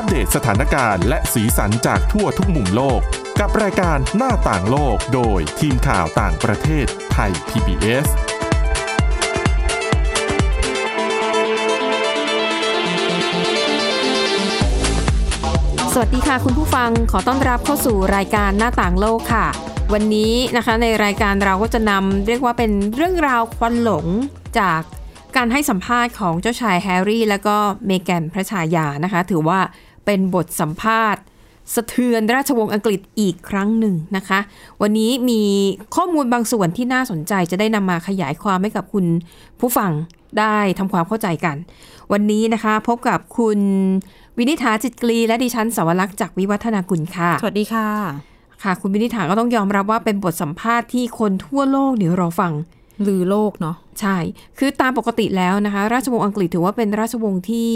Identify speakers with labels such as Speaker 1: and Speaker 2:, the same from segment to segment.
Speaker 1: อัปเดตสถานการณ์และสีสันจากทั่วทุกมุมโลก กับรายการหน้าต่างโลกโดยทีมข่าวต่างประเทศไทย PBS
Speaker 2: สวัสดีค่ะคุณผู้ฟังขอต้อนรับเข้าสู่รายการหน้าต่างโลกค่ะ วันนี้นะคะในรายการเราก็จะนำเรียกว่าเป็นเรื่องราวควันหลงจากการให้สัมภาษณ์ของเจ้าชายแฮร์รี่ และก็เมแกนพระชายานะคะ ถือว่า เป็นบทสัมภาษณ์ สะเทือนราชวงศ์อังกฤษอีกครั้งหนึ่งนะคะ วันนี้มีข้อมูลบางส่วนที่น่าสนใจจะได้นำมาขยายความให้กับคุณผู้ฟังได้ทำความเข้าใจกัน วันนี้นะคะพบกับคุณวินิษฐาจิตกรีและดิฉันสวรักษ์จากวิวัฒนากุลค่ะ
Speaker 3: สวัสดีค่ะ
Speaker 2: ค่ะ คุณวินิษฐาก็ต้องยอมรับว่าเป็นบทสัมภาษณ์ที่คนทั่วโลกเดี๋ยวรอฟัง
Speaker 3: ลือโลกเนาะ
Speaker 2: ใช่ คือตามปกติแล้วนะคะ ราชวงศ์อังกฤษถือว่าเป็นราชวงศ์ที่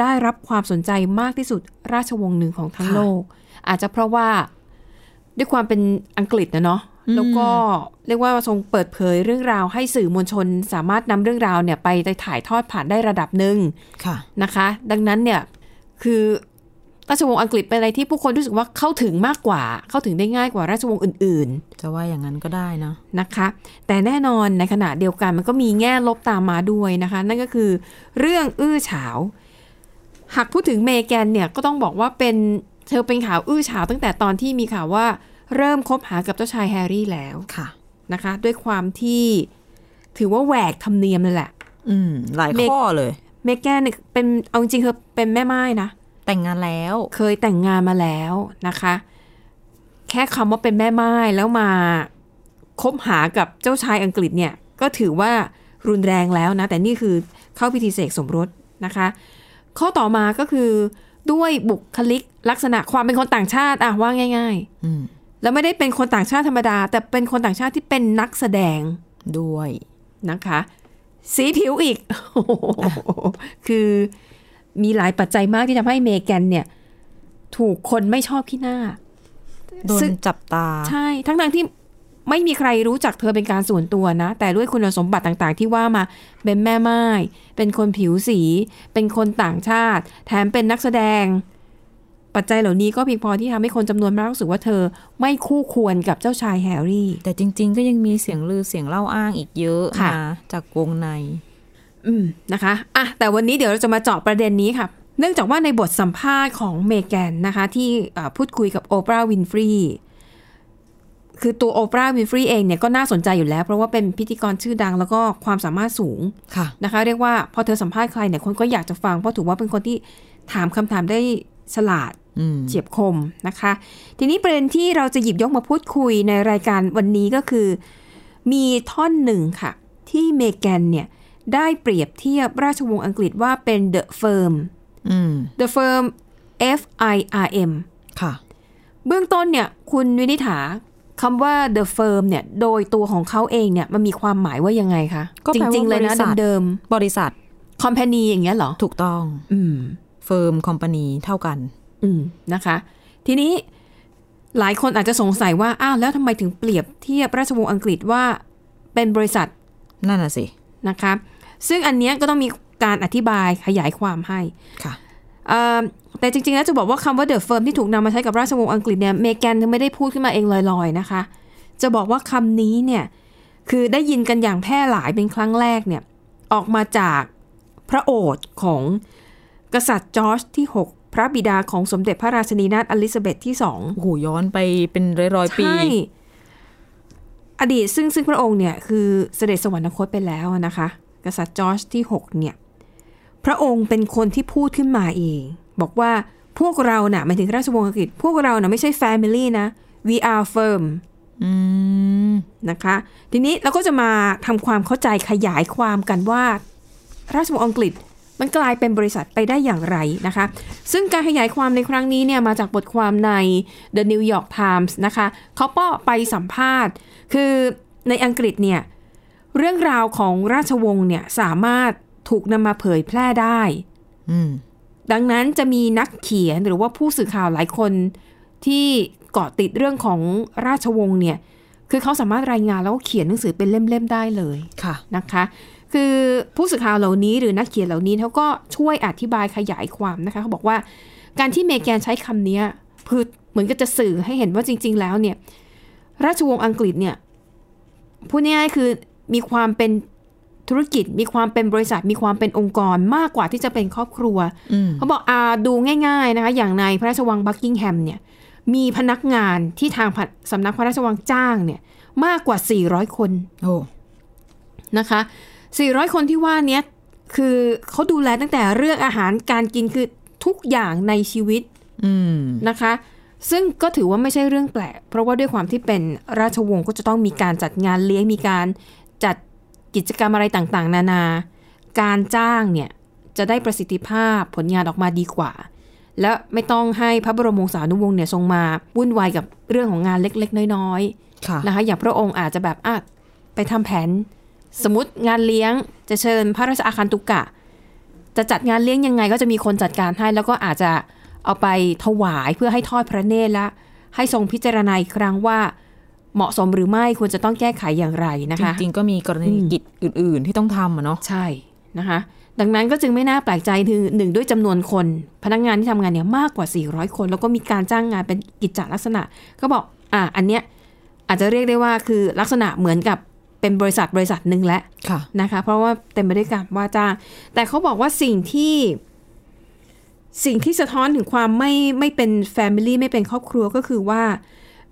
Speaker 2: ได้รับความสนใจมากที่สุดราชวงศ์หนึ่งของทั้งโลก อาจจะเพราะว่าด้วยความเป็นอังกฤษนะเนาะแล้วก็เรียกว่าทรงเปิดเผยเรื่องราวให้สื่อมวลชน สามารถนำเรื่องราวเนี่ยไปถ่ายทอดผ่านได้ระดับหนึ่ง
Speaker 3: ค่ะ
Speaker 2: นะคะ ดังนั้นเนี่ยคือราชวงศ์อังกฤษเป็นอะไรที่ผู้คนรู้สึกว่าเข้าถึงมากกว่า เข้าถึงได้ง่ายกว่าราชวงศ์อื่นๆ
Speaker 3: จะว่าอย่างนั้นก็ได้นะ
Speaker 2: นะคะ แต่แน่นอนในขณะเดียวกันมันก็มีแง่ลบตามมาด้วยนะคะ นั่นก็คือเรื่องอื้อฉาว หากพูดถึงเมแกนเนี่ยก็ต้องบอกว่าเป็นเธอเป็นข่าวอื้อฉาวตั้งแต่ตอนที่มีข่าวว่าเริ่มคบหากับเจ้าชายแฮร์รี่แล้ว
Speaker 3: ค่ะ
Speaker 2: นะคะ ด้วยความที่ถือว่าแหวกธรรมเนียมเลยแหละ
Speaker 3: อืม หลาย
Speaker 2: เม
Speaker 3: ข้อเลย
Speaker 2: เมแกนเนี่ยเป็นเอาจริงๆเธอเป็นแม่ไม้นะ
Speaker 3: แต่งงานแล้ว
Speaker 2: เคยแต่งงานมาแล้วนะคะ แค่คำว่าเป็นแม่ไม้แล้วมาคบหากับเจ้าชายอังกฤษเนี่ย ก็ถือว่ารุนแรงแล้วนะ แต่นี่คือเข้าพิธีเสกสมรสนะคะ ข้อต่อมาก็คือ ด้วยบุคลิกลักษณะความเป็นคนต่างชาติอะว่าง่าย
Speaker 3: อืม
Speaker 2: ๆแล้วไม่ได้เป็นคนต่างชาติธรรมดา แต่เป็นคนต่างชาติที่เป็นนักแสดง
Speaker 3: ด้วย
Speaker 2: นะคะ สีผิวอีกโอ้โหคือมีหลายปัจจัยมากที่ทำให้เมแกนเนี่ย ถูกคนไม่ชอบขี้หน้า
Speaker 3: โดน
Speaker 2: ซึ่ง
Speaker 3: จับตา
Speaker 2: ใช่ ทั้งทที่ ไม่มีใครรู้จักเธอเป็นการส่วนตัวนะ แต่ด้วยคุณสมบัติต่างๆ ที่ว่ามาเป็นแม่ไม้เป็นคนผิวสี เป็นคนต่างชาติ แถมเป็นนักแสดง ปัจจัยเหล่านี้ก็เพียงพอที่ทำให้คนจำนวนมากรู้สึกว่าเธอไม่คู่ควรกับเจ้าชายแฮร์รี่
Speaker 3: แต่จริง ๆ ก็ยังมีเสียงลือเสียงเล่าอ้างอีกเยอะ
Speaker 2: ค่ะ
Speaker 3: นะจากวงใน
Speaker 2: อืมนะคะอะแต่วันนี้เดี๋ยวเราจะมาเจาะประเด็นนี้ค่ะเนื่องจากว่าในบทสัมภาษณ์ของเมแกนนะคะ ที่เอ่อพูดคุยกับโอปราห์วินฟรี คือตัวโอปราห์วินฟรีเองเนี่ยก็น่าสนใจอยู่แล้ว เพราะว่าเป็นพิธีกรชื่อดังแล้วก็ความสามารถสูง
Speaker 3: ค่ะ
Speaker 2: นะคะ เรียกว่าพอเธอสัมภาษณ์ใครเนี่ยคนก็อยากจะฟัง เพราะถือว่าเป็นคนที่ถามคำถามได้ฉลาด
Speaker 3: อืม
Speaker 2: เฉียบคมนะคะ ทีนี้ประเด็นที่เราจะหยิบยกมาพูดคุยในรายการวันนี้ก็คือ มีท่อนหนึ่งค่ะ ที่เมแกนเนี่ยได้เปรียบเทียบราชวงศ์อังกฤษว่าเป็น the firm
Speaker 3: อืม
Speaker 2: the firm F I R M
Speaker 3: ค่ะ
Speaker 2: เบื้องต้นเนี่ย คุณวินิษฐา คำว่า the firm เนี่ยโดยตัวของเขาเองเนี่ยมันมีความหมายว่ายังไงคะ
Speaker 3: ก็
Speaker 2: จ
Speaker 3: แปลว่า
Speaker 2: ริง ๆ เลยนะ
Speaker 3: บริษัท
Speaker 2: เดิม
Speaker 3: บริษัท
Speaker 2: ๆ company อย่างเงี้ยเหรอ
Speaker 3: ถูกต้อง
Speaker 2: อืม
Speaker 3: เฟิร์มคอมพานีเท่ากัน
Speaker 2: อืมนะคะ ทีนี้หลายคนอาจจะสงสัยว่า อ้าว แล้วทำไมถึงเปรียบเทียบราชวงศ์อังกฤษว่าเป็นบริษัท
Speaker 3: นั่นน่ะสิ
Speaker 2: นะคะ ซึ่งอันเนี้ยก็ต้องมีการอธิบายขยายความให้
Speaker 3: ค่ะ
Speaker 2: เอ่อ แต่จริงๆแล้วจะบอกว่าคำว่า the firm ที่ถูกนำมาใช้กับราชวงศ์อังกฤษเนี่ยเมแกนเธอไม่ได้พูดขึ้นมาเองลอยๆนะคะ จะบอกว่าคำนี้เนี่ยคือได้ยินกันอย่างแพร่หลายเป็นครั้งแรกเนี่ยออกมาจากพระโอษฐ์ของกษัตริย์จอร์จที่ 6 พระบิดาของสมเด็จพระราชินีนาถอลิซาเบธที่สอง
Speaker 3: โอ้โหย้อนไปเป็นร้อยร้อยๆปี
Speaker 2: ใช่อดีตซึ่งซึ่งพระองค์เนี่ยคือเสด็จสวรรคตไปแล้วนะคะ กษัตริย์จอร์จที่ 6 เนี่ย พระองค์เป็นคนที่พูดขึ้นมาเอง บอกว่าพวกเราน่ะหมายถึงราชวงศ์อังกฤษ พวกเราน่ะไม่ใช่ family นะ we are firm
Speaker 3: อืม
Speaker 2: นะคะ ทีนี้เราก็จะมาทำความเข้าใจขยายความกันว่า ราชวงศ์อังกฤษมันกลายเป็นบริษัทไปได้อย่างไรนะคะ ซึ่งการขยายความในครั้งนี้เนี่ยมาจากบทความใน The New York Times นะคะเขาก็ไปสัมภาษณ์ คือในอังกฤษเนี่ยเรื่องราวของราชวงศ์เนี่ยสามารถ ถูกนำมาเผยแพร่ได้
Speaker 3: อืม
Speaker 2: ดังนั้นจะมีนักเขียนหรือว่าผู้สื่อข่าวหลายคนที่เกาะติดเรื่องของราชวงศ์เนี่ย คือเขาสามารถรายงานแล้วก็เขียนหนังสือเป็นเล่มๆได้เลย
Speaker 3: ค่ะ
Speaker 2: นะคะคคือผู้สื่อข่าวเหล่านี้หรือนักเขียนเหล่านี้เขาก็ช่วยอธิบายขยายความนะคะเขาบอกว่าการที่เมแกนใช้คำนี้คือเหมือนกับจะสื่อให้เห็นว่าจริง ๆ แล้วเนี่ย ราชวงศ์อังกฤษเนี่ยพูดง่ายๆคือมีความเป็น ธุรกิจมีความเป็นบริษัทมีความเป็นองค์กรมากกว่าที่จะเป็นครอบครัว
Speaker 3: อืม
Speaker 2: เขาบอกอาดูง่าย ๆนะคะ อย่างในพระราชวังบักกิงแฮมเนี่ย มีพนักงานที่ทางพระสำนักพระราชวังจ้างเนี่ย มากกว่า 400 คน
Speaker 3: โอ้
Speaker 2: นะคะ 400 คนที่ว่าเนี้ยคือเขาดูแลตั้งแต่เรื่องอาหารการกินคือทุกอย่างในชีวิต
Speaker 3: อืม
Speaker 2: นะคะ ซึ่งก็ถือว่าไม่ใช่เรื่องแปลก เพราะว่าด้วยความที่เป็นราชวงศ์ก็จะต้องมีการจัดงานเลี้ยงมีการจัด กิจกรรมอะไรต่างๆ นานา การจ้างเนี่ยจะได้ประสิทธิภาพผลงานออกมาดีกว่า และไม่ต้องให้พระบรมวงศานุวงศ์เนี่ยทรงมาวุ่นวายกับเรื่องของงานเล็ก ๆ น้อยๆ
Speaker 3: ค่ะ
Speaker 2: นะคะอย่างพระองค์อาจจะแบบอะไปทำแผน สมมติงานเลี้ยงจะเชิญพระราชอาคันตุกะ จะจัดงานเลี้ยงยังไงก็จะมีคนจัดการให้ แล้วก็อาจจะเอาไปถวายเพื่อให้ทอดพระเนตรและให้ทรงพิจารณาอีกครั้งว่า เหมาะสมหรือไม่ควรจะต้องแก้ไขอย่างไรนะ
Speaker 3: จ
Speaker 2: คะ
Speaker 3: ริง ๆ ก็มีกรณีกิจอื่น ๆ ที่ต้องทำอะเนาะ
Speaker 2: ใช่นะคะ ดังนั้นก็จึงไม่น่าแปลกใจคือหนึ่งด้วยจำนวนคน พนักงานที่ทำงานเนี่ยมากกว่า 400 คน แล้วก็มีการจ้างงานเป็นกิจจลักษณะ ก็บอกอะอันเนี้ยอาจจะเรียกได้ว่าคือลักษณะเหมือนกับเป็นบริษัทบริษัทหนึ่งแล้ว
Speaker 3: ค่ะ
Speaker 2: นะคะ เพราะว่าเต็มไปด้วยการว่าจ้าง แต่เขาบอกว่าสิ่งที่สิ่งที่สะท้อนถึงความไม่ไม่เป็นแฟมิลี่ไม่เป็นครอบครัวก็คือว่า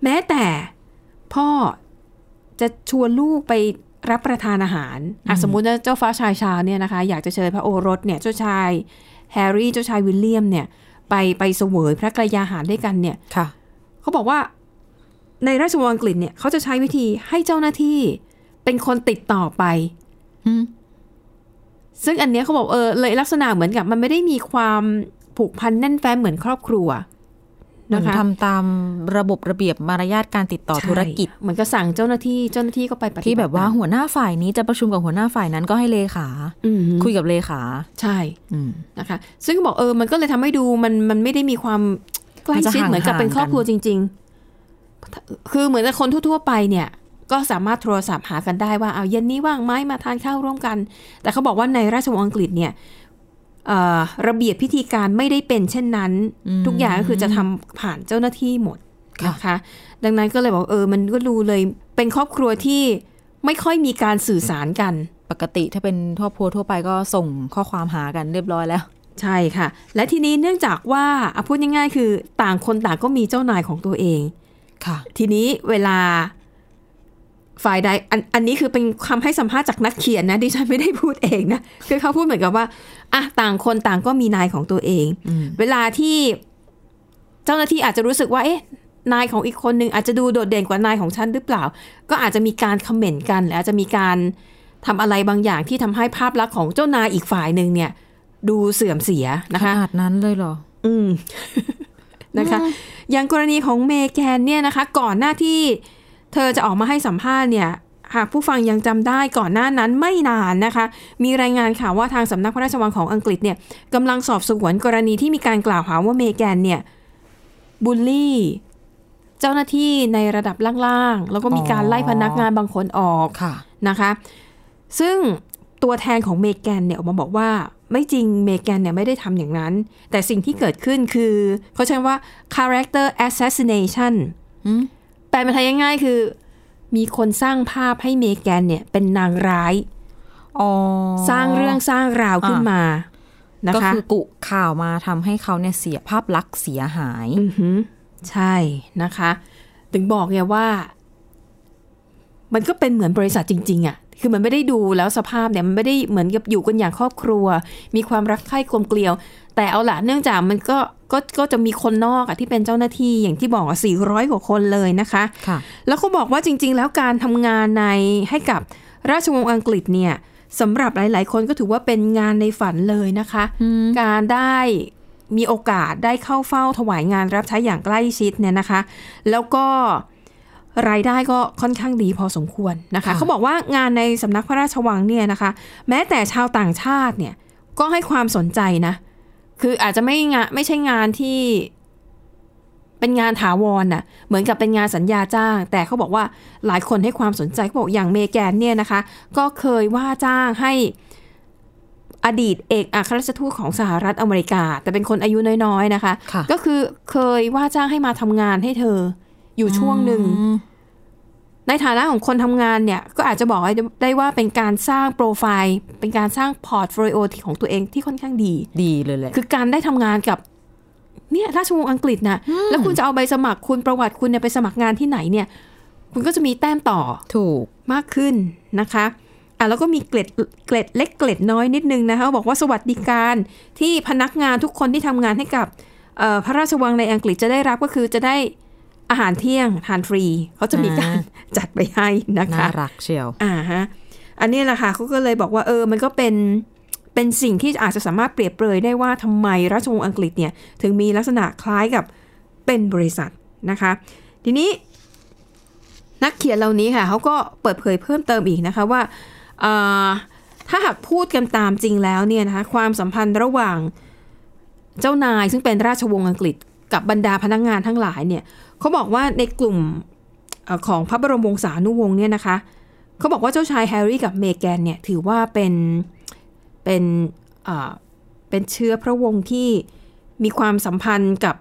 Speaker 2: แม้แต่ พ่อจะชวนลูกไปรับประทานอาหารอะสมมุติว่าเจ้าฟ้าชายชาญเนี่ยนะคะ อยากจะเชิญพระโอรสเนี่ยเจ้าชายแฮร์รี่เจ้าชายวิลเลียมเนี่ย ไปไปเสวยพระกรยาหารด้วยกันเนี่ย
Speaker 3: ค่ะ
Speaker 2: เขาบอกว่าในราชวงศ์อังกฤษเนี่ยเขาจะใช้วิธีให้เจ้าหน้าที่เป็นคนติดต่อไป
Speaker 3: อืม
Speaker 2: ซึ่งอันเนี้ยเขาบอกเออเลยลักษณะเหมือนกับ มันไม่ได้มีความผูกพันแน่นแฟ้นเหมือนครอบครัว
Speaker 3: เหมือ น
Speaker 2: นะคะ
Speaker 3: ทำตามระบบระเบียบมารยาทการติดต่อธุรกิจ
Speaker 2: ใช่เหมือนกับสั่งเจ้าหน้าที่เจ้าหน้าที่ก็ไปปฏิบัติ
Speaker 3: ที่แบบว่า
Speaker 2: ตม
Speaker 3: หัวหน้าฝ่ายนี้จะประชุมกับหัวหน้าฝ่ายนั้นก็ให้เลขา
Speaker 2: อืม
Speaker 3: คุยกับเลขา
Speaker 2: ใช่
Speaker 3: อืม
Speaker 2: นะคะ ซึ่งก็บอกเออมันก็เลยทำให้ดูมันมันไม่ได้มีความใกล้
Speaker 3: มันจะ
Speaker 2: ชิดเหมือนกับ
Speaker 3: ห่างๆ
Speaker 2: เป็นครอบครัวจริง ๆ คือเหมือนกับคนทั่ว ๆ ไปเนี่ยก็สามารถโทรศัพท์หากันได้ว่าเอาเย็นนี้ว่างไหมมาทานข้าวร่วมกัน แต่เขาบอกว่าในราชวงศ์อังกฤษเนี่ยเอ่อ ระเบียบพิธีการไม่ได้เป็นเช่นนั้น ทุกอย่างก็คือจะทำผ่านเจ้าหน้าที่หมดนะคะดังนั้นก็เลยบอกเออมันก็ดูเลยเป็นครอบครัวที่ไม่ค่อยมีการสื่อสารกัน
Speaker 3: ปกติถ้าเป็นครอบครัวทั่วไปก็ส่งข้อความหากันเรียบร้อยแล้ว
Speaker 2: ใช่ค่ะ และทีนี้เนื่องจากว่าอะพูดง่ายๆ คือต่างคนต่างก็มีเจ้านายของตัวเอง
Speaker 3: ค่ะ
Speaker 2: ทีนี้เวลา ฝ่ายใดอันอันนี้คือเป็นคำให้สัมภาษณ์จากนักเขียนนะดิฉันไม่ได้พูดเองนะคือเขาพูดเหมือนกับว่าอะต่างคนต่างก็มีนายของตัวเอง
Speaker 3: อืม
Speaker 2: เวลาที่เจ้าหน้าที่อาจจะรู้สึกว่า เอ๊ะ นายของอีกคนนึงอาจจะดูโดดเด่นกว่านายของฉันหรือเปล่า ก็อาจจะมีการคอมเมนต์กันหรืออาจจะมีการทำอะไรบางอย่างที่ทำให้ภาพลักษณ์ของเจ้านายอีกฝ่ายหนึ่งเนี่ย ดูเสื่อมเสียนะ
Speaker 3: ข
Speaker 2: คะ
Speaker 3: นาดนั้นเลยเหรอ
Speaker 2: อืมนะคะ อย่างกรณีของเมแกนเนี่ยนะคะ ก่อนหน้าที่ เธอจะออกมาให้สัมภาษณ์เนี่ยหากผู้ฟังยังจำได้ก่อนหน้านั้นไม่นานนะคะ มีรายงานข่าวว่าทางสำนักพระราชวังของอังกฤษเนี่ยกำลังสอบสวนกรณีที่มีการกล่าวหาว่าเมแกนเนี่ยบูลลี่เจ้าหน้าที่ในระดับล่างๆ แล้วก็มีการไล่พนักงานบางคนออก
Speaker 3: ค่ะ
Speaker 2: นะคะ ซึ่งตัวแทนของเมแกนเนี่ยออกมาบอกว่าไม่จริงเมแกนเนี่ยไม่ได้ทำอย่างนั้น แต่สิ่งที่เกิดขึ้นคือ เขาใช้ว่า character assassination
Speaker 3: อืม
Speaker 2: แปลเป็นไทยง่ายๆคือ มีคนสร้างภาพให้เมแกนเนี่ย เป็นนางร้าย
Speaker 3: อ๋อ
Speaker 2: สร้างเรื่องสร้างราวขึ้นมานะ
Speaker 3: ก็
Speaker 2: คะ
Speaker 3: คือกุข่าวมาทำให้เขาเนี่ยเสียภาพลักษณ์เสียหาย
Speaker 2: อือหือใช่นะคะ ถึงบอกไงว่า มันก็เป็นเหมือนบริษัทจริง ๆอะ่ะ คือมันไม่ได้ดูแล้วสภาพเนี่ยมันไม่ได้เหมือนกับอยู่กันอย่างครอบครัว มีความรักใคร่กลมเกลียว แต่เอาละเนื่องจากมันก็ก็ก็จะมีคนนอกอะที่เป็นเจ้าหน้าที่อย่างที่บอกอะ400 กว่าคนเลยนะคะ
Speaker 3: ค่ะ
Speaker 2: แล้วเขาบอกว่าจริง ๆ แล้วการทำงานในให้กับราชวงศ์อังกฤษเนี่ยสำหรับหลาย ๆ คนก็ถือว่าเป็นงานในฝันเลยนะคะ การได้มีโอกาสได้เข้าเฝ้าถวายงานรับใช้อย่างใกล้ชิดเนี่ยนะคะ แล้วก็ รายได้ก็ค่อนข้างดีพอสมควรนะคะ
Speaker 3: ค่ะ
Speaker 2: เขาบอกว่างานในสำนักพระราชวังเนี่ยนะคะ แม้แต่ชาวต่างชาติเนี่ยก็ให้ความสนใจนะ คืออาจจะไม่งานไม่ใช่งานที่เป็นงานถาวรน่ะ เหมือนกับเป็นงานสัญญาจ้าง แต่เขาบอกว่าหลายคนให้ความสนใจเขาบอกอย่างเมแกนเนี่ยนะคะ ก็เคยว่าจ้างให้อดีตเอกอัครราชทูตของสหรัฐอเมริกา แต่เป็นคนอายุน้อยๆนะคะ
Speaker 3: ค่ะ
Speaker 2: ก็คือเคยว่าจ้างให้มาทำงานให้เธอ อยู่ช่วงหนึ่ง
Speaker 3: อืม
Speaker 2: ในฐานะของคนทำงานเนี่ย ก็อาจจะบอกได้ว่าเป็นการสร้างโปรไฟล์ เป็นการสร้าง portfolio ของตัวเองที่ค่อนข้างดี
Speaker 3: ดีเลยแหละ
Speaker 2: คือการได้ทำงานกับเนี่ยราชวงศ์อังกฤษนะแล้วคุณจะเอาใบสมัครคุณประวัติคุณเนี่ยไปสมัครงานที่ไหนเนี่ย คุณก็จะมีแต้มต่อ
Speaker 3: ถูก
Speaker 2: มากขึ้นนะคะอะแล้วก็มีเกล็ดเกล็ดเล็กเกล็ดน้อยนิดนึงนะคะบอกว่าสวัสดิการที่พนักงานทุกคนที่ทำงานให้กับเอ่อพระราชวังในอังกฤษจะได้รับก็คือจะได้ อาหารเที่ยงทานฟรีเขาจะมีการจัดไปให้นะคะ
Speaker 3: น่ารักเชียว
Speaker 2: อ่าฮะอันนี้แหละค่ะเขาก็เลยบอกว่าเออมันก็เป็นเป็นสิ่งที่อาจจะสามารถเปรียบเปรยได้ว่าทำไมราชวงศ์อังกฤษเนี่ยถึงมีลักษณะคล้ายกับเป็นบริษัทนะคะ ทีนี้นักเขียนเหล่านี้ค่ะเขาก็เปิดเผยเพิ่มเติมอีกนะคะว่าเอ่อถ้าหากพูดกันตามจริงแล้วเนี่ยนะคะความสัมพันธ์ระหว่างเจ้านายซึ่งเป็นราชวงศ์อังกฤษ กับบรรดาพนักงานทั้งหลายเนี่ยเขาบอกว่าในกลุ่มเอ่อของพระบรมวงศานุวงศ์เนี่ยนะคะเขาบอกว่าเจ้าชายแฮร์รี่กับเมแกนเนี่ยถือว่าเป็นเป็นอ่าเป็นเชื้อพระวงศ์ที่มีความสัมพันธ์กับ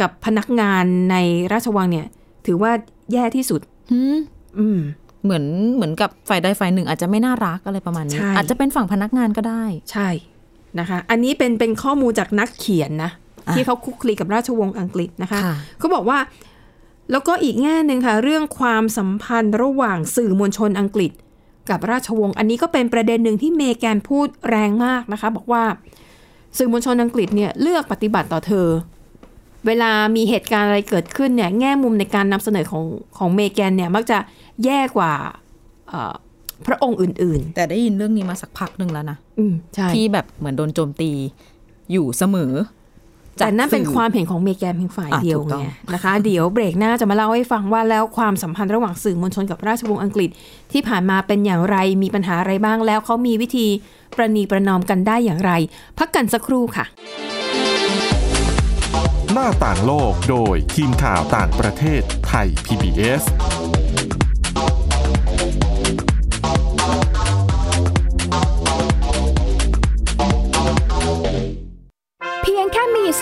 Speaker 2: กับพนักงานในราชวังเนี่ย ถือว่าแย่ที่สุด
Speaker 3: หืม
Speaker 2: อืม
Speaker 3: เหมือนเหมือนกับฝ่ายใดฝ่ายหนึ่งอาจจะไม่น่ารักอะไรประมาณนี้
Speaker 2: ใช่
Speaker 3: อาจจะเป็นฝั่งพนักงานก็ได้
Speaker 2: ใช่นะคะ อันนี้เป็นเป็นข้อมูลจากนักเขียนนะ
Speaker 3: อะ
Speaker 2: ที่เขาคุกคลีกับราชวงศ์อังกฤษนะคะ
Speaker 3: ค่ะ
Speaker 2: เขาบอกว่าแล้วก็อีกแง่หนึ่งค่ะ เรื่องความสัมพันธ์ระหว่างสื่อมวลชนอังกฤษ กับราชวงศ์อันนี้ก็เป็นประเด็นหนึ่งที่เมแกนพูดแรงมากนะคะ บอกว่าสื่อมวลชนอังกฤษเนี่ยเลือกปฏิบัติต่อเธอ เวลามีเหตุการณ์อะไรเกิดขึ้นเนี่ยแง่มุมในการนำเสนอของของเมแกนเนี่ยมักจะแย่กว่าเอ่อพระองค์อื่น
Speaker 3: แต่ได้ยินเรื่องนี้มาสักพักหนึ่งแล้วนะ
Speaker 2: ๆอืมใช่
Speaker 3: ที่แบบเหมือนโดนโจมตีอยู่เสมอ
Speaker 2: แต่นั่นเป็น
Speaker 3: สื่อ
Speaker 2: ความเห็นของเมแกนเพียงฝ่าย
Speaker 3: อะ
Speaker 2: เดียว
Speaker 3: ถูกต้อง
Speaker 2: ไงนะคะ เดี๋ยวเบรกหน้าจะมาเล่าให้ฟังว่าแล้วความสัมพันธ์ระหว่างสื่อมวลชนกับราชวงศ์อังกฤษ ที่ผ่านมาเป็นอย่างไรมีปัญหาอะไรบ้างแล้วเขามีวิธีประนีประนอมกันได้อย่างไร พักกันสักครู่ค่ะ
Speaker 1: หน้าต่างโลกโดยทีมข่าวต่างประเทศไทย PBS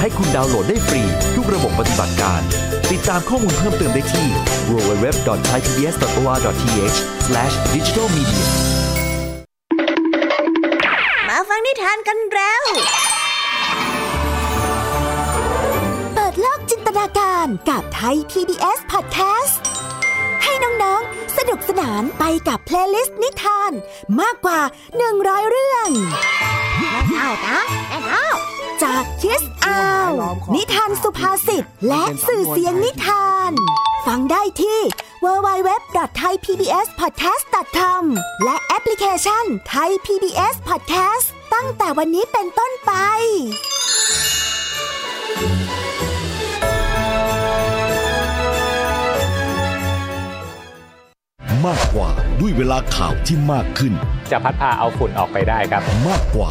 Speaker 4: ให้คุณดาวน์โหลดได้ฟรี ทุกระบบปฏิบัติการ ติดตามข้อมูลเพิ่มเติมได้ที่ www.thaipbs.or.th/digitalmedia
Speaker 5: มาฟังนิทานกันแล้ว
Speaker 6: เปิดโลกจินตนาการกับไทย PBS Podcast ให้น้องๆ สนุกสนานไปกับ playlist นิทานมากกว่า 100 เรื่อง
Speaker 5: แม่เท่านะแม่เท่า
Speaker 6: จากคิสอาวนิทานสุภาษิตและสื่อเสียงนิทาน ฟังได้ที่ www.thaipbspodcast.com และแอปพลิเคชัน Thai PBS Podcast ตั้งแต่วันนี้เป็นต้นไป
Speaker 7: มากกว่าด้วยเวลาข่าวที่มากขึ้น
Speaker 8: จะพัดพาเอาฝุ่นออกไปได้ครับ
Speaker 7: มากกว่า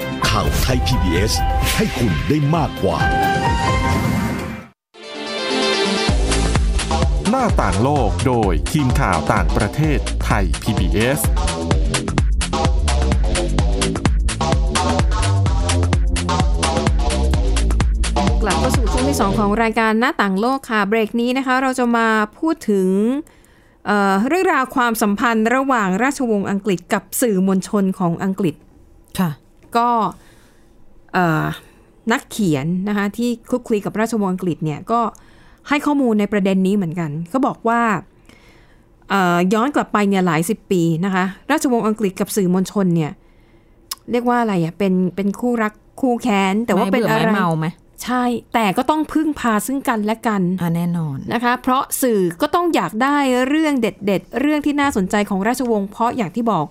Speaker 7: ข่าวไทย PBS ให้คุณได้มากกว่า
Speaker 1: หน้าต่างโลกโดยทีมข่าวต่างประเทศไทย PBS
Speaker 2: กลับเข้าสู่ช่วงที่ 2 ของรายการหน้าต่างโลกค่ะ เบรกนี้นะคะ เราจะมาพูดถึงเอ่อเรื่องราวความสัมพันธ์ระหว่างราชวงศ์อังกฤษกับสื่อมวลชนของอังกฤษ
Speaker 3: ค่ะ
Speaker 2: ก็เอ่อนักเขียนนะคะที่คลุกคลีกับราชวงศ์อังกฤษเนี่ยก็ให้ข้อมูลในประเด็นนี้เหมือนกันเขาบอกว่าเอ่อย้อนกลับไปเนี่ยหลายสิบปีนะคะราชวงศ์อังกฤษกับสื่อมวลชนเนี่ยเรียกว่าอะไรอะเป็นเป็นคู่รักคู่แค้นแต่ว่า
Speaker 3: ไม่
Speaker 2: เป็น
Speaker 3: บื่
Speaker 2: อะไร
Speaker 3: ม่เมาไหม
Speaker 2: ใช่ แต่ก็ต้องพึ่งพาซึ่งกันและกัน
Speaker 3: อ่าแน่นอน
Speaker 2: นะคะ เพราะสื่อก็ต้องอยากได้เรื่องเด็ด ๆ เรื่องที่น่าสนใจของราชวงศ์เพราะอย่างที่บอก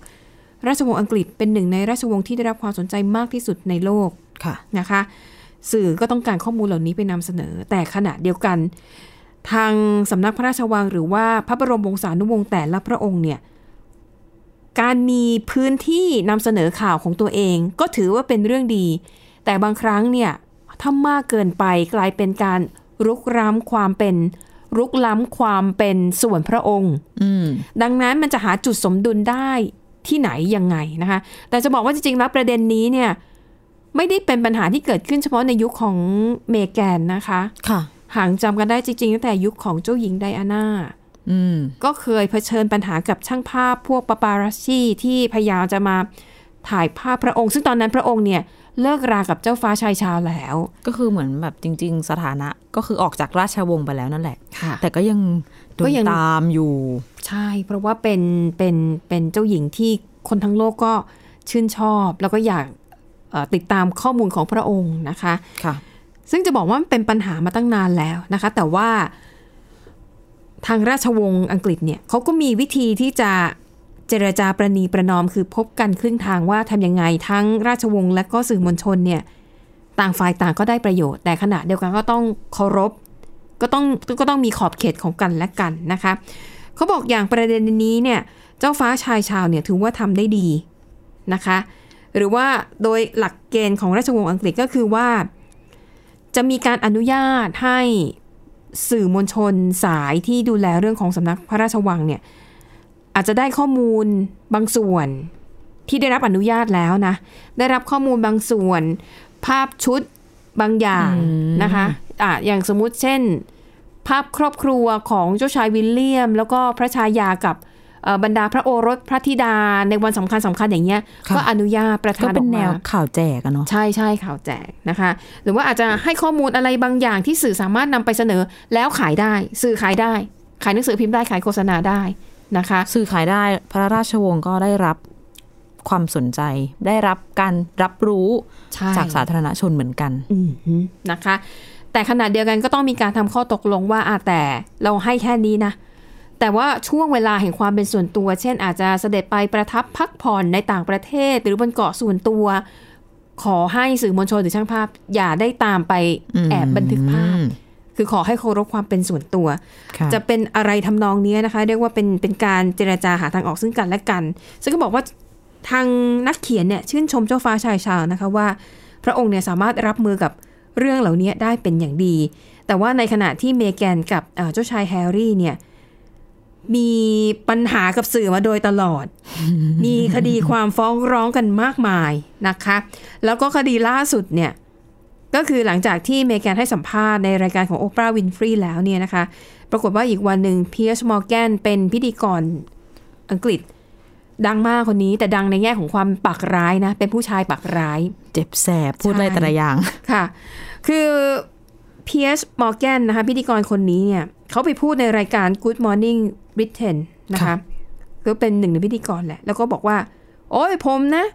Speaker 2: ราชวงศ์อังกฤษเป็นหนึ่งในราชวงศ์ที่ได้รับความสนใจมากที่สุดในโลก
Speaker 3: ค่ะ
Speaker 2: นะคะ สื่อก็ต้องการข้อมูลเหล่านี้ไปนำเสนอ แต่ขณะเดียวกัน ทางสำนักพระราชวังหรือว่าพระบรมวงศานุวงศ์แต่ละพระองค์เนี่ยการมีพื้นที่นำเสนอข่าวของตัวเอง ก็ถือว่าเป็นเรื่องดี แต่บางครั้งเนี่ยถ้ามากเกินไปกลายเป็นการรุกร้ำความเป็นรุกล้ำความเป็นส่วนพระองค์
Speaker 3: อืม
Speaker 2: ดังนั้นมันจะหาจุดสมดุลได้ ที่ไหนยังไงนะคะ แต่จะบอกว่าจริงๆแล้วประเด็นนี้เนี่ยไม่ได้เป็นปัญหาที่เกิดขึ้นเฉพาะในยุคของเมแกนนะคะ
Speaker 3: ค่ะ
Speaker 2: หางจำกันได้จริงๆตั้งแต่ยุคของเจ้าหญิงไดอาน่า
Speaker 3: อืม
Speaker 2: ก็เคยเผชิญปัญหากับช่างภาพพวกปาปารัสซี่ที่พยายามจะมาถ่ายภาพพระองค์ ซึ่งตอนนั้นพระองค์เนี่ย เลิกรากับเจ้าฟ้าชายชาวแล้ว
Speaker 3: ก็คือเหมือนแบบจริง ๆ สถานะก็คือออกจากราชวงศ์ไปแล้วนั่นแหละ
Speaker 2: ค่ะ
Speaker 3: แต่ก็ยังโด
Speaker 2: ก็
Speaker 3: น
Speaker 2: ยัง
Speaker 3: ตามอยู่
Speaker 2: ใช่ เพราะว่าเป็นเป็นเป็นเจ้าหญิงที่คนทั้งโลกก็ชื่นชอบ แล้วก็อยากเอ่อติดตามข้อมูลของพระองค์นะคะ
Speaker 3: ค่ะ
Speaker 2: ซึ่งจะบอกว่ามันเป็นปัญหามาตั้งนานแล้วนะคะ แต่ว่าทางราชวงศ์อังกฤษเนี่ยเขาก็มีวิธีที่จะ เจรจาประนีประนอมคือพบกันครึ่งทางว่าทำยังไงทั้งราชวงศ์และก็สื่อมวลชนเนี่ยต่างฝ่ายต่างก็ได้ประโยชน์ แต่ขณะเดียวกันก็ต้องเคารพ ก็ต้องก็ต้องมีขอบเขตของกันและกันนะคะเขาบอกอย่างประเด็นนี้เนี่ยเจ้าฟ้าชายชาวเนี่ยถือว่าทำได้ดีนะคะ หรือว่าโดยหลักเกณฑ์ของราชวงศ์อังกฤษก็คือว่า จะมีการอนุญาตให้สื่อมวลชนสายที่ดูแลเรื่องของสำนักพระราชวังเนี่ย อาจจะได้ข้อมูลบางส่วนที่ได้รับอนุญาตแล้วนะ ได้รับข้อมูลบางส่วน ภาพชุดบางอย่างนะคะอะอย่างสมมุติเช่น ภาพครอบครัวของเจ้าชายวิลเลียม แล้วก็พระชายากับเอ่อบรรดาพระโอรสพระธิดาในวันสำคัญสำคัญอย่างเงี้ย
Speaker 3: ค่ะ
Speaker 2: ก็อนุญาตประ
Speaker 3: ก็
Speaker 2: ทาน
Speaker 3: เป็
Speaker 2: อนอก
Speaker 3: แน
Speaker 2: มา
Speaker 3: วข่าวแจกอะเนาะ
Speaker 2: ใช่ใช่ข่าวแจกนะคะ หรือว่าอาจจะให้ข้อมูลอะไรบางอย่างที่สื่อสามารถนำไปเสนอแล้วขายได้ สื่อขายได้ ขายหนังสือพิมพ์ได้ขายโฆษณาได้ นะคะ
Speaker 3: สื่อขายได้พระราชวงศ์ก็ได้รับความสนใจ ได้รับการรับรู้
Speaker 2: ใช่
Speaker 3: จากสาธารณชนเหมือนกัน
Speaker 2: อืมฮึนะคะ แต่ขณะเดียวกันก็ต้องมีการทำข้อตกลงว่าอาแต่เราให้แค่นี้นะแต่ว่าช่วงเวลาแห่งความเป็นส่วนตัว เช่น อาจจะเสด็จไปประทับพักผ่อนในต่างประเทศ หรือบนเกาะส่วนตัว ขอให้สื่อมวลชนหรือช่างภาพ อย่าได้ตามไป
Speaker 3: อืม
Speaker 2: แอบบันทึกภาพ คือขอให้เคารพความเป็นส่วนตัว
Speaker 3: ค่ะ
Speaker 2: จะเป็นอะไรทำนองนี้นะคะ เรียกว่าเป็นเป็นการเจรจาหาทางออกซึ่งกันและกัน ซึ่งก็บอกว่าทางนักเขียนเนี่ยชื่นชมเจ้าฟ้าชายชาวนะคะว่า พระองค์เนี่ยสามารถรับมือกับเรื่องเหล่านี้ได้เป็นอย่างดี แต่ว่าในขณะที่เมแกนกับเอ่อเจ้าชายแฮร์รี่เนี่ยมีปัญหากับสื่อมาโดยตลอด มีคดีความฟ้องร้องกันมากมายนะคะ แล้วก็คดีล่าสุดเนี่ย ก็คือหลังจากที่เมแกนให้สัมภาษณ์ในรายการของโอปราห์วินฟรีแล้วเนี่ยนะคะ ปรากฏว่าอีกวันหนึ่งเพียร์สมอร์แกนเป็นพิธีกรอังกฤษ ดังมากคนนี้แต่ดังในแง่ของความปากร้ายนะ เป็นผู้ชายปากร้าย
Speaker 3: เจ็บแสบพูดอะไรแต่ละอย่าง
Speaker 2: ค่ะ คือเพียร์สมอร์แกนนะคะ พิธีกรคนนี้เนี่ยเขาไปพูดในรายการ Good Morning Britain นะคะ
Speaker 3: ค่ะ
Speaker 2: ก็เป็นหนึ่งในพิธีกรแหละ แล้วก็บอกว่า โอ้ยผมนะ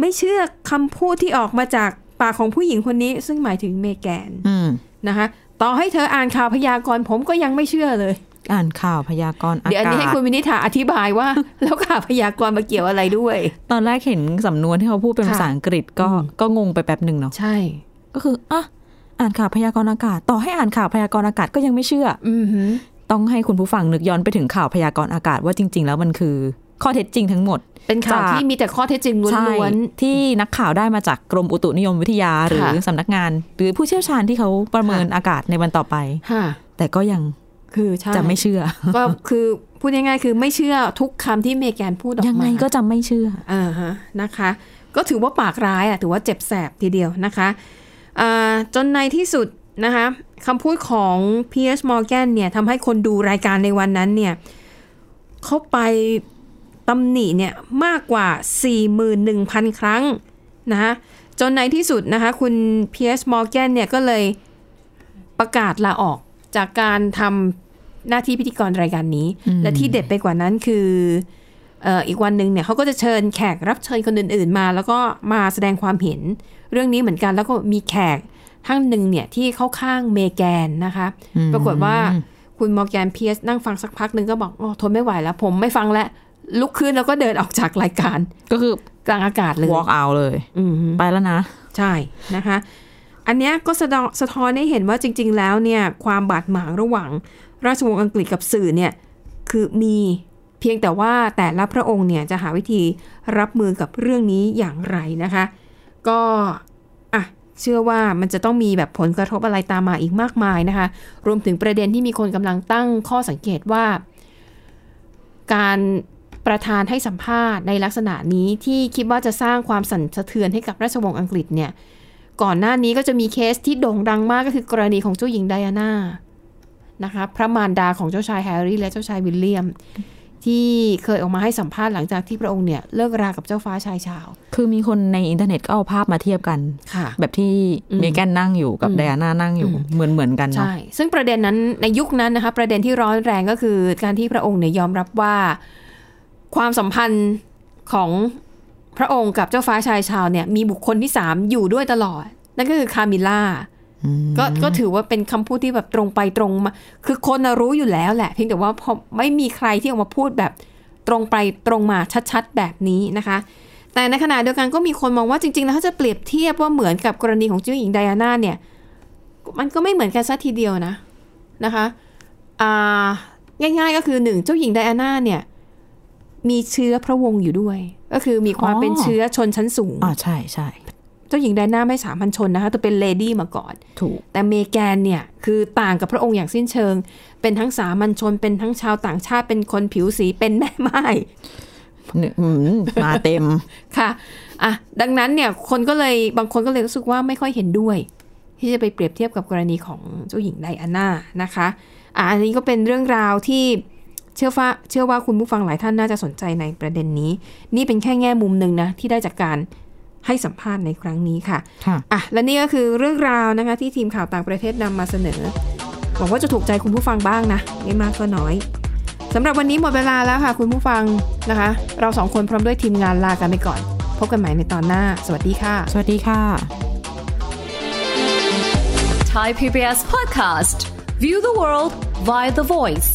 Speaker 2: ไม่เชื่อคำพูดที่ออกมาจาก ปากของผู้หญิงคนนี้ซึ่งหมายถึงเมแกน
Speaker 3: อืม
Speaker 2: นะคะ ต่อให้เธออ่านข่าวพยากรณ์ผมก็ยังไม่เชื่อเลย
Speaker 3: อ่านข่าวพยากรณ์อา
Speaker 2: เดี๋ยวอัน
Speaker 3: กา
Speaker 2: นี้ให้
Speaker 3: ศ
Speaker 2: คุณวินิษฐาอธิบายว่า แล้วข่าวพยากรณ์มาเกี่ยวอะไรด้วย
Speaker 3: ตอนแรกเห็นสำนวนที่เขาพูดเป็น
Speaker 2: ค่ะ
Speaker 3: ภาษาอังกฤษก็
Speaker 2: อืม
Speaker 3: ก็งงไปแป๊บหนึ่งเนาะ
Speaker 2: ใช่
Speaker 3: ก็คืออะอ่านข่าวพยากรณ์อากาศ ต่อให้อ่านข่าวพยากรณ์อากาศก็ยังไม่เชื่อ
Speaker 2: อือหือ
Speaker 3: ต้องให้คุณผู้ฟังนึกย้อนไปถึงข่าวพยากรณ์อากาศว่าจริง ๆ แล้วมันคือ ข้อเท็จจริงทั้งหมด
Speaker 2: เป็นข่าว
Speaker 3: จาก
Speaker 2: ที่มีแต่ข้อเท็จจริง
Speaker 3: ใช่
Speaker 2: ล้วน
Speaker 3: ที่นักข่าวได้มาจากกรมอุตุนิยมวิทยาหรือ
Speaker 2: ค่ะ
Speaker 3: สำนักงาน หรือผู้เชี่ยวชาญที่เขาประเมินอากาศในวันต่อไป
Speaker 2: ๆค่ะ
Speaker 3: แต่ก็ยัง
Speaker 2: คือใช่
Speaker 3: จะไม่เชื่อ
Speaker 2: ก็คือพูดง่ายๆคือไม่เชื่อทุกคำที่เมแกนพูดออกมา
Speaker 3: ยั
Speaker 2: ยัง
Speaker 3: ไงก็จะไม่เชื่อ
Speaker 2: อ่าฮะนะคะ ก็ถือว่าปากร้ายอะถือว่าเจ็บแสบทีเดียวนะคะอ่าจนในที่สุดนะคะคำพูดของ P.S. Morgan เนี่ยทำให้คนดูรายการในวันนั้นเนี่ยเขาไป ตำหนิเนี่ยมากกว่า 41,000 ครั้งนะคะจนในที่สุดนะคะคุณ P.S. Morgan เนี่ยก็เลยประกาศลาออกจากการทำหน้าที่พิธีกรรายการนี้
Speaker 3: อืม
Speaker 2: และที่เด็ดไปกว่านั้นคือเอ่ออีกวันหนึ่งเนี่ยเขาก็จะเชิญแขกรับเชิญคนอื่น ๆ มา แล้วก็มาแสดงความเห็นเรื่องนี้เหมือนกัน แล้วก็มีแขกท่านหนึ่งเนี่ยที่เข้าข้างเมแกนนะคะ ปรากฏว่าคุณมอร์แกนเพียสนั่งฟังสักพักหนึ่งก็บอกอ๋อทนไม่ไหวแล้ว ผมไม่ฟังแล้ว ลุกขึ้นแล้วก็เดินออกจากรายการ
Speaker 3: ก็คือ
Speaker 2: กลางอากาศเลย
Speaker 3: walk out เลย
Speaker 2: อืมฮึ
Speaker 3: ไปแล้วนะ
Speaker 2: ใช่นะคะ อันเนี้ยก็สะดอสะท้อนให้เห็นว่าจริง ๆ แล้วเนี่ย ความบาดหมางระหว่าง ราชวงศ์อังกฤษกับสื่อเนี่ยคือมีเพียงแต่ว่าแต่ละพระองค์เนี่ยจะหาวิธีรับมือกับเรื่องนี้อย่างไรนะคะ ก็อะเชื่อว่ามันจะต้องมีแบบผลกระทบอะไรตามมาอีกมากมายนะคะ รวมถึงประเด็นที่มีคนกำลังตั้งข้อสังเกตว่า การ ประธานให้สัมภาษณ์ในลักษณะนี้ที่คิดว่าจะสร้างความสั่นสะเทือนให้กับราชวงศ์อังกฤษเนี่ยก่อนหน้านี้ก็จะมีเคสที่โด่งดังมากก็คือกรณีของเจ้าหญิงไดอาน่านะคะพระมารดาของเจ้าชายแฮร์รี่และเจ้าชายวิลเลียม ที่เคยออกมาให้สัมภาษณ์หลังจากที่พระองค์เนี่ยเลิกรากับเจ้าฟ้าชายชาร์ลส์
Speaker 3: คือมีคนในอินเทอร์เน็ตก็เอาภาพมาเทียบกัน
Speaker 2: ค่ะ
Speaker 3: แบบที่
Speaker 2: อืม
Speaker 3: เมแกนนั่งอยู่กับ
Speaker 2: อืม
Speaker 3: ไดอาน่านั่งอยู่
Speaker 2: อืม
Speaker 3: เหมือนเหมือนกันเนาะ
Speaker 2: ใช่ซึ่งประเด็นนั้นในยุคนั้นนะคะประเด็นที่ร้อนแรงก็คือการที่พระองค์เนี่ยยอมรับว่า ความสัมพันธ์ของพระองค์กับเจ้าฟ้าชายชาร์ลส์เนี่ย มีบุคคลที่สามอยู่ด้วยตลอด นั่นก็คือคามิล่าก็ก็ถือว่าเป็นคำพูดที่แบบตรงไปตรงมา คือคนน่ะรู้อยู่แล้วแหละ เพียงแต่ว่าพอไม่มีใครที่ออกมาพูดแบบตรงไปตรงมาชัดๆ แบบนี้นะคะ แต่ในขณะเดียวกันก็มีคนมองว่าจริงๆแล้วถ้าจะเปรียบเทียบว่าเหมือนกับกรณีของเจ้าหญิงไดอาน่าเนี่ย มันก็ไม่เหมือนกันสัทีเดียวนะนะคะ อ่า ง่าย ๆ ก็คือหนึ่งเจ้าหญิงไดอาน่าเนี่ย มีเชื้อพระวงศ์อยู่ด้วย ก็คือมีความ
Speaker 3: อ๋อ
Speaker 2: เป็นเชื้อชนชั้นสูง
Speaker 3: อ่าใช่ใช่
Speaker 2: เจ้าหญิงไดอาน่าไม่สามัญชนนะคะแต่เป็น Lady มาก่อน
Speaker 3: ถูก
Speaker 2: แต่เมแกนเนี่ยคือต่างกับพระองค์อย่างสิ้นเชิง เป็นทั้งสามัญชน เป็นทั้งชาวต่างชาติ เป็นคนผิวสี เป็นแม่ม่าย
Speaker 3: หนึ่งอืมมาเต็ม
Speaker 2: ค่ะ อะ ดังนั้นเนี่ย คนก็เลย บางคนก็เลยรู้สึกว่าไม่ค่อยเห็นด้วย ที่จะไปเปรียบเทียบกับกรณีของเจ้าหญิงไดอาน่านะคะ อะ อันนี้ก็เป็นเรื่องราวที่ เชื่อว่าเชื่อว่าคุณผู้ฟังหลายท่านน่าจะสนใจในประเด็นนี้ นี่เป็นแค่แง่มุมหนึ่งนะที่ได้จากการให้สัมภาษณ์ในครั้งนี้ค่ะ
Speaker 3: ค่ะ
Speaker 2: อะ และนี่ก็คือเรื่องราวนะคะที่ทีมข่าวต่างประเทศนำมาเสนอ หวังว่าจะถูกใจคุณผู้ฟังบ้างนะ ไม่มากก็น้อยสำหรับวันนี้หมดเวลาแล้วค่ะ คุณผู้ฟังนะคะ เราสองคนพร้อมด้วยทีมงานลากันไปก่อน พบกันใหม่ในตอนหน้า สวัสดีค่ะ
Speaker 3: สวัสดีค่ะ
Speaker 9: Thai PBS podcast. View the world via the voice.